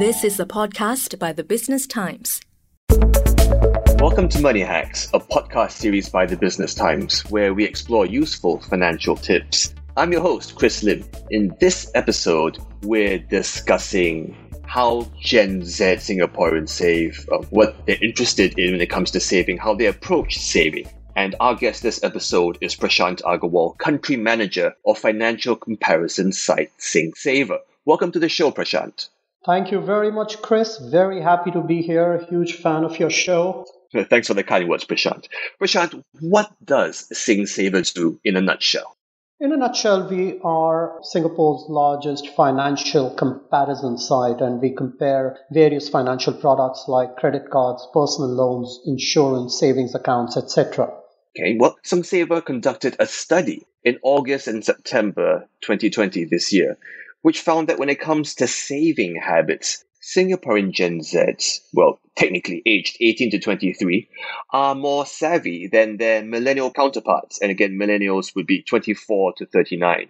This is a podcast by the Business Times. Welcome to Money Hacks, a podcast series by the Business Times, where we explore useful financial tips. I'm your host, Chris Lim. In this episode, we're discussing how Gen Z Singaporeans save, uh, what they're interested in when it comes to saving, how they approach saving. And our guest this episode is Prashant Aggarwal, Country Manager of financial comparison site SingSaver. Welcome to the show, Prashant. Thank you very much, Chris. Very happy to be here. A huge fan of your show. Thanks for the kind words, Prashant. Prashant, what does Sing SingSaver do in a nutshell? In a nutshell, we are Singapore's largest financial comparison site and we compare various financial products like credit cards, personal loans, insurance, savings accounts, etc. Okay, well, SingSaver conducted a study in August and September 2020 this year, which found that when it comes to saving habits, Singaporean Gen Zs, well, technically aged 18 to 23, are more savvy than their millennial counterparts. And again, millennials would be 24 to 39.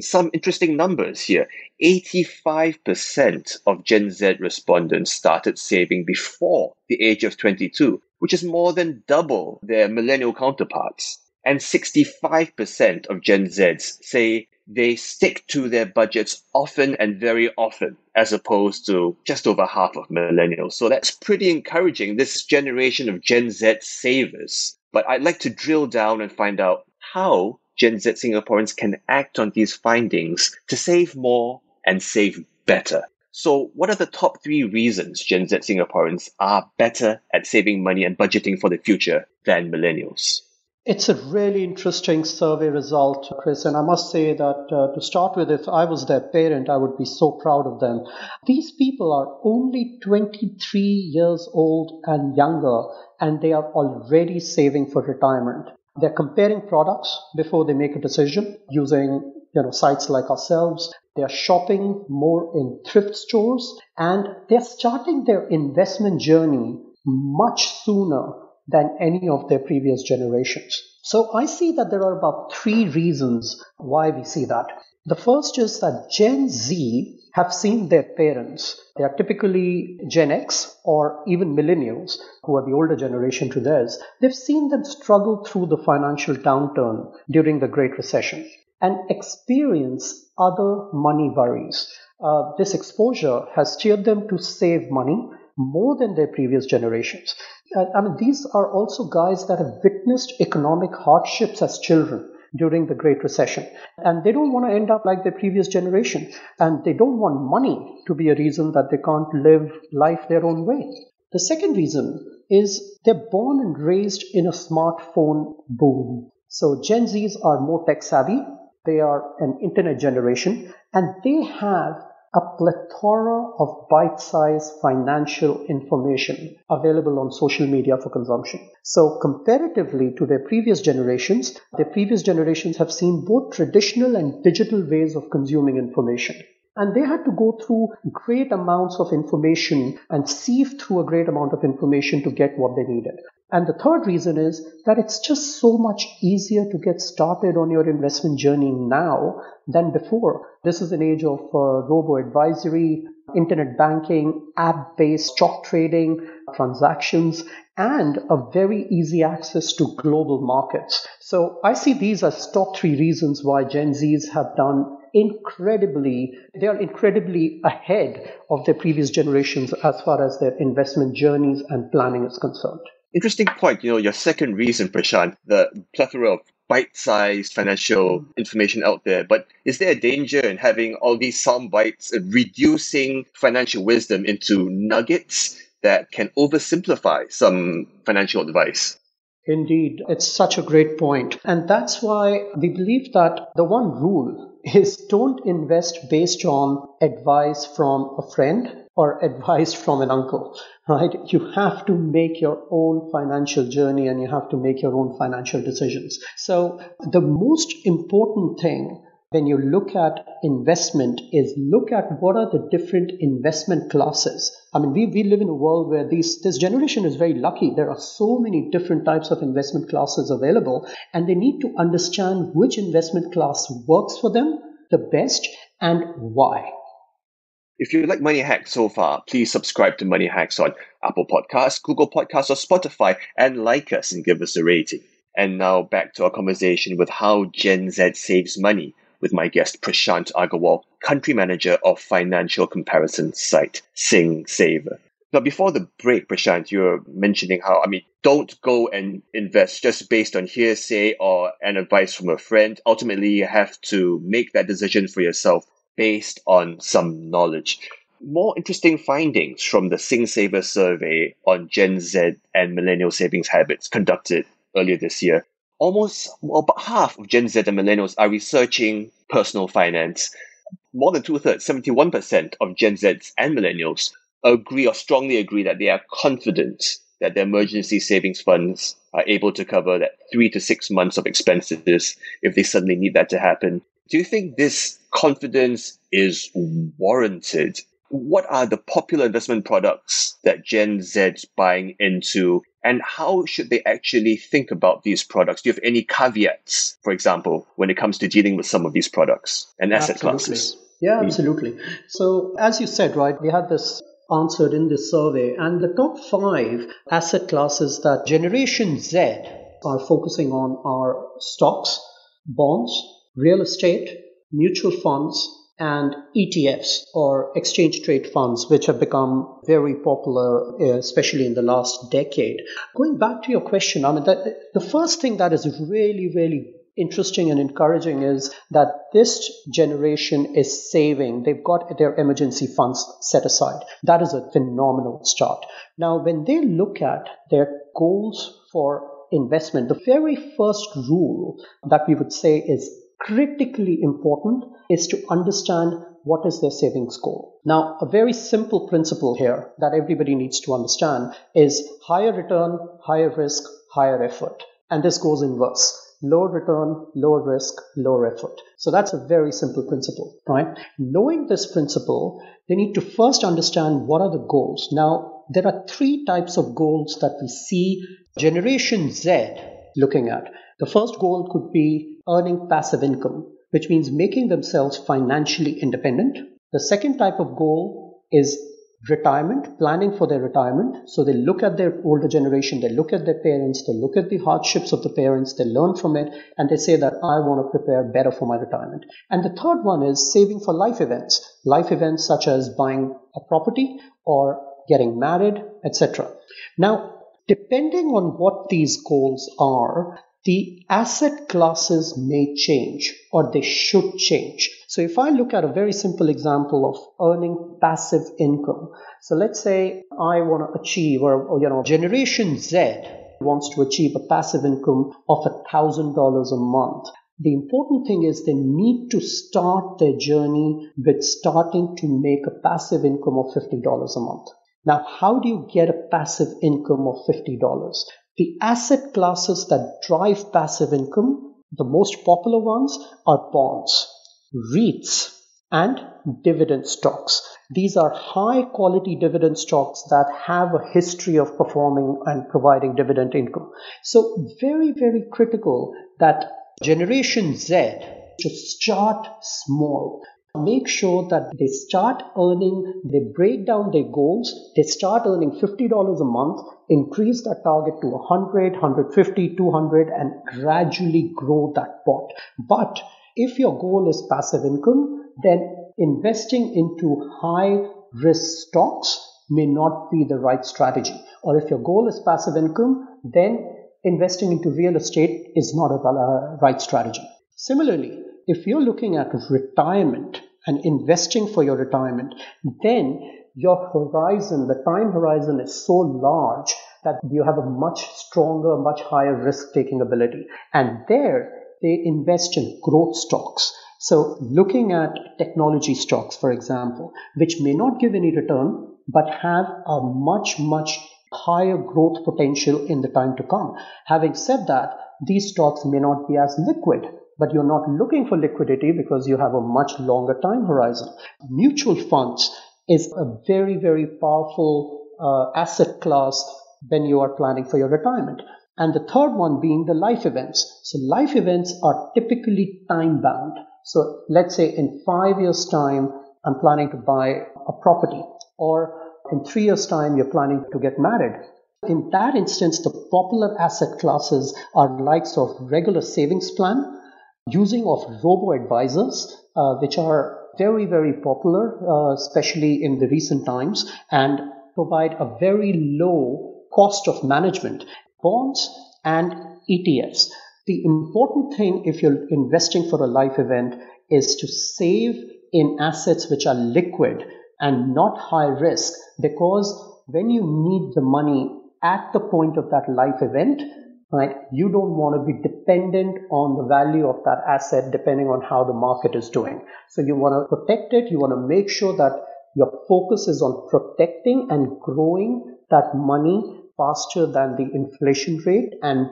Some interesting numbers here. 85% of Gen Z respondents started saving before the age of 22, which is more than double their millennial counterparts. And 65% of Gen Zs say they stick to their budgets often and very often, as opposed to just over half of millennials. So that's pretty encouraging, this generation of Gen Z savers. But I'd like to drill down and find out how Gen Z Singaporeans can act on these findings to save more and save better. So, what are the top three reasons Gen Z Singaporeans are better at saving money and budgeting for the future than millennials? It's a really interesting survey result, Chris, and I must say that uh, to start with, if I was their parent, I would be so proud of them. These people are only 23 years old and younger, and they are already saving for retirement. They're comparing products before they make a decision using you know sites like ourselves. They're shopping more in thrift stores, and they're starting their investment journey much sooner than any of their previous generations. So I see that there are about three reasons why we see that. The first is that Gen Z have seen their parents. They are typically Gen X or even millennials, who are the older generation to theirs. They've seen them struggle through the financial downturn during the Great Recession and experience other money worries. Uh, this exposure has steered them to save money more than their previous generations. I mean, these are also guys that have witnessed economic hardships as children during the Great Recession. And they don't want to end up like their previous generation. And they don't want money to be a reason that they can't live life their own way. The second reason is they're born and raised in a smartphone boom. So Gen Zs are more tech savvy. They are an internet generation and they have a plethora of bite-sized financial information available on social media for consumption. So comparatively to their previous generations, their previous generations have seen both traditional and digital ways of consuming information. And they had to go through great amounts of information and sieve through a great amount of information to get what they needed. And the third reason is that it's just so much easier to get started on your investment journey now than before. This is an age of uh, robo advisory, internet banking, app based stock trading, transactions, and a very easy access to global markets. So I see these as top three reasons why Gen Zs have done incredibly, they are incredibly ahead of their previous generations as far as their investment journeys and planning is concerned. Interesting point. You know, your second reason, Prashant, the plethora of bite-sized financial information out there. But is there a danger in having all these sound bites, reducing financial wisdom into nuggets that can oversimplify some financial advice? Indeed, it's such a great point. And that's why we believe that the one rule is don't invest based on advice from a friend or advice from an uncle, right? You have to make your own financial journey and you have to make your own financial decisions. So the most important thing when you look at investment is look at what are the different investment classes. I mean, we, we live in a world where these, this generation is very lucky. There are so many different types of investment classes available, and they need to understand which investment class works for them the best and why. If you like Money Hacks so far, please subscribe to Money Hacks on Apple Podcasts, Google Podcasts, or Spotify, and like us and give us a rating. And now back to our conversation with how Gen Z saves money with my guest Prashant Aggarwal, country manager of financial comparison site Sing SingSaver. Now, before the break, Prashant, you were mentioning how, I mean, don't go and invest just based on hearsay or an advice from a friend. Ultimately, you have to make that decision for yourself based on some knowledge. More interesting findings from the SingSaver survey on Gen Z and millennial savings habits conducted earlier this year. Almost well, about half of Gen Z and millennials are researching personal finance. More than two thirds, 71% of Gen Zs and millennials agree or strongly agree that they are confident that their emergency savings funds are able to cover that three to six months of expenses if they suddenly need that to happen. Do you think this confidence is warranted? What are the popular investment products that Gen Z's buying into? And how should they actually think about these products? Do you have any caveats, for example, when it comes to dealing with some of these products and asset Absolutely. classes? Yeah, mm. absolutely. So, as you said, right, we had this answered in this survey, and the top five asset classes that Generation Z are focusing on are stocks, bonds, real estate, mutual funds, and ETFs or exchange trade funds, which have become very popular, uh, especially in the last decade. Going back to your question, I mean, the, the first thing that is really, really interesting and encouraging is that this generation is saving. They've got their emergency funds set aside. That is a phenomenal start. Now, when they look at their goals for investment, the very first rule that we would say is critically important is to understand what is their savings goal. Now, a very simple principle here that everybody needs to understand is higher return, higher risk, higher effort. And this goes in verse lower return, lower risk, lower effort. So that's a very simple principle, right? Knowing this principle, they need to first understand what are the goals. Now, there are three types of goals that we see Generation Z looking at. The first goal could be earning passive income, which means making themselves financially independent. The second type of goal is retirement, planning for their retirement. So they look at their older generation, they look at their parents, they look at the hardships of the parents, they learn from it, and they say that I want to prepare better for my retirement. And the third one is saving for life events, life events such as buying a property or getting married, etc. Now, depending on what these goals are, the asset classes may change or they should change. So if I look at a very simple example of earning passive income, so let's say I want to achieve or, or you know generation Z wants to achieve a passive income of a thousand dollars a month. The important thing is they need to start their journey with starting to make a passive income of $50 a month. Now, how do you get a passive income of $50? The asset classes that drive passive income, the most popular ones are bonds, REITs, and dividend stocks. These are high quality dividend stocks that have a history of performing and providing dividend income. So, very, very critical that Generation Z should start small make sure that they start earning, they break down their goals, they start earning $50 a month, increase that target to 100, 150, 200 and gradually grow that pot. But if your goal is passive income, then investing into high risk stocks may not be the right strategy. Or if your goal is passive income, then investing into real estate is not a uh, right strategy. Similarly, if you're looking at retirement and investing for your retirement, then your horizon, the time horizon is so large that you have a much stronger, much higher risk taking ability. And there they invest in growth stocks. So looking at technology stocks, for example, which may not give any return, but have a much, much higher growth potential in the time to come. Having said that, these stocks may not be as liquid but you're not looking for liquidity because you have a much longer time horizon. Mutual funds is a very, very powerful uh, asset class when you are planning for your retirement. And the third one being the life events. So life events are typically time bound. So let's say in five years time, I'm planning to buy a property. Or in three years' time, you're planning to get married. In that instance, the popular asset classes are likes of regular savings plan, using of robo advisors, uh, which are very, very popular, uh, especially in the recent times, and provide a very low cost of management. Bonds and ETFs. The important thing if you're investing for a life event is to save in assets which are liquid and not high risk because when you need the money at the point of that life event, right, you don't want to be dependent on the value of that asset depending on how the market is doing. So you want to protect it. You want to make sure that your focus is on protecting and growing that money faster than the inflation rate and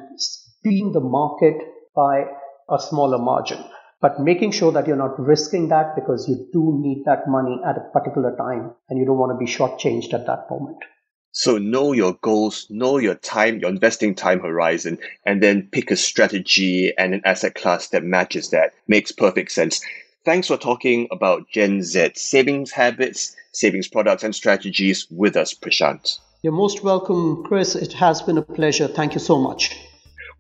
beating the market by a smaller margin. But making sure that you're not risking that because you do need that money at a particular time and you don't want to be shortchanged at that moment. So know your goals, know your time, your investing time horizon, and then pick a strategy and an asset class that matches that. Makes perfect sense. Thanks for talking about Gen Z savings habits, savings products, and strategies with us, Prashant. You're most welcome, Chris. It has been a pleasure. Thank you so much.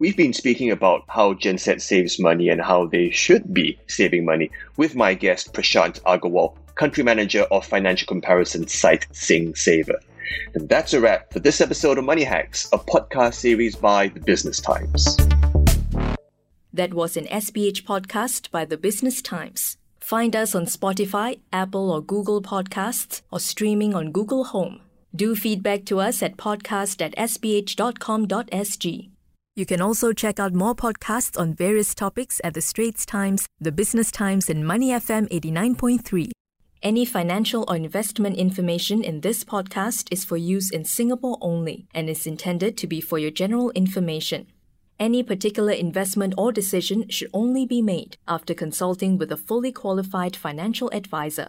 We've been speaking about how Gen Z saves money and how they should be saving money with my guest, Prashant Aggarwal, country manager of financial comparison site SingSaver. And that's a wrap for this episode of Money Hacks, a podcast series by the Business Times. That was an SPH podcast by the Business Times. Find us on Spotify, Apple or Google Podcasts, or streaming on Google Home. Do feedback to us at podcast at sph.com.sg. You can also check out more podcasts on various topics at The Straits Times, The Business Times, and Money FM 89.3. Any financial or investment information in this podcast is for use in Singapore only and is intended to be for your general information. Any particular investment or decision should only be made after consulting with a fully qualified financial advisor.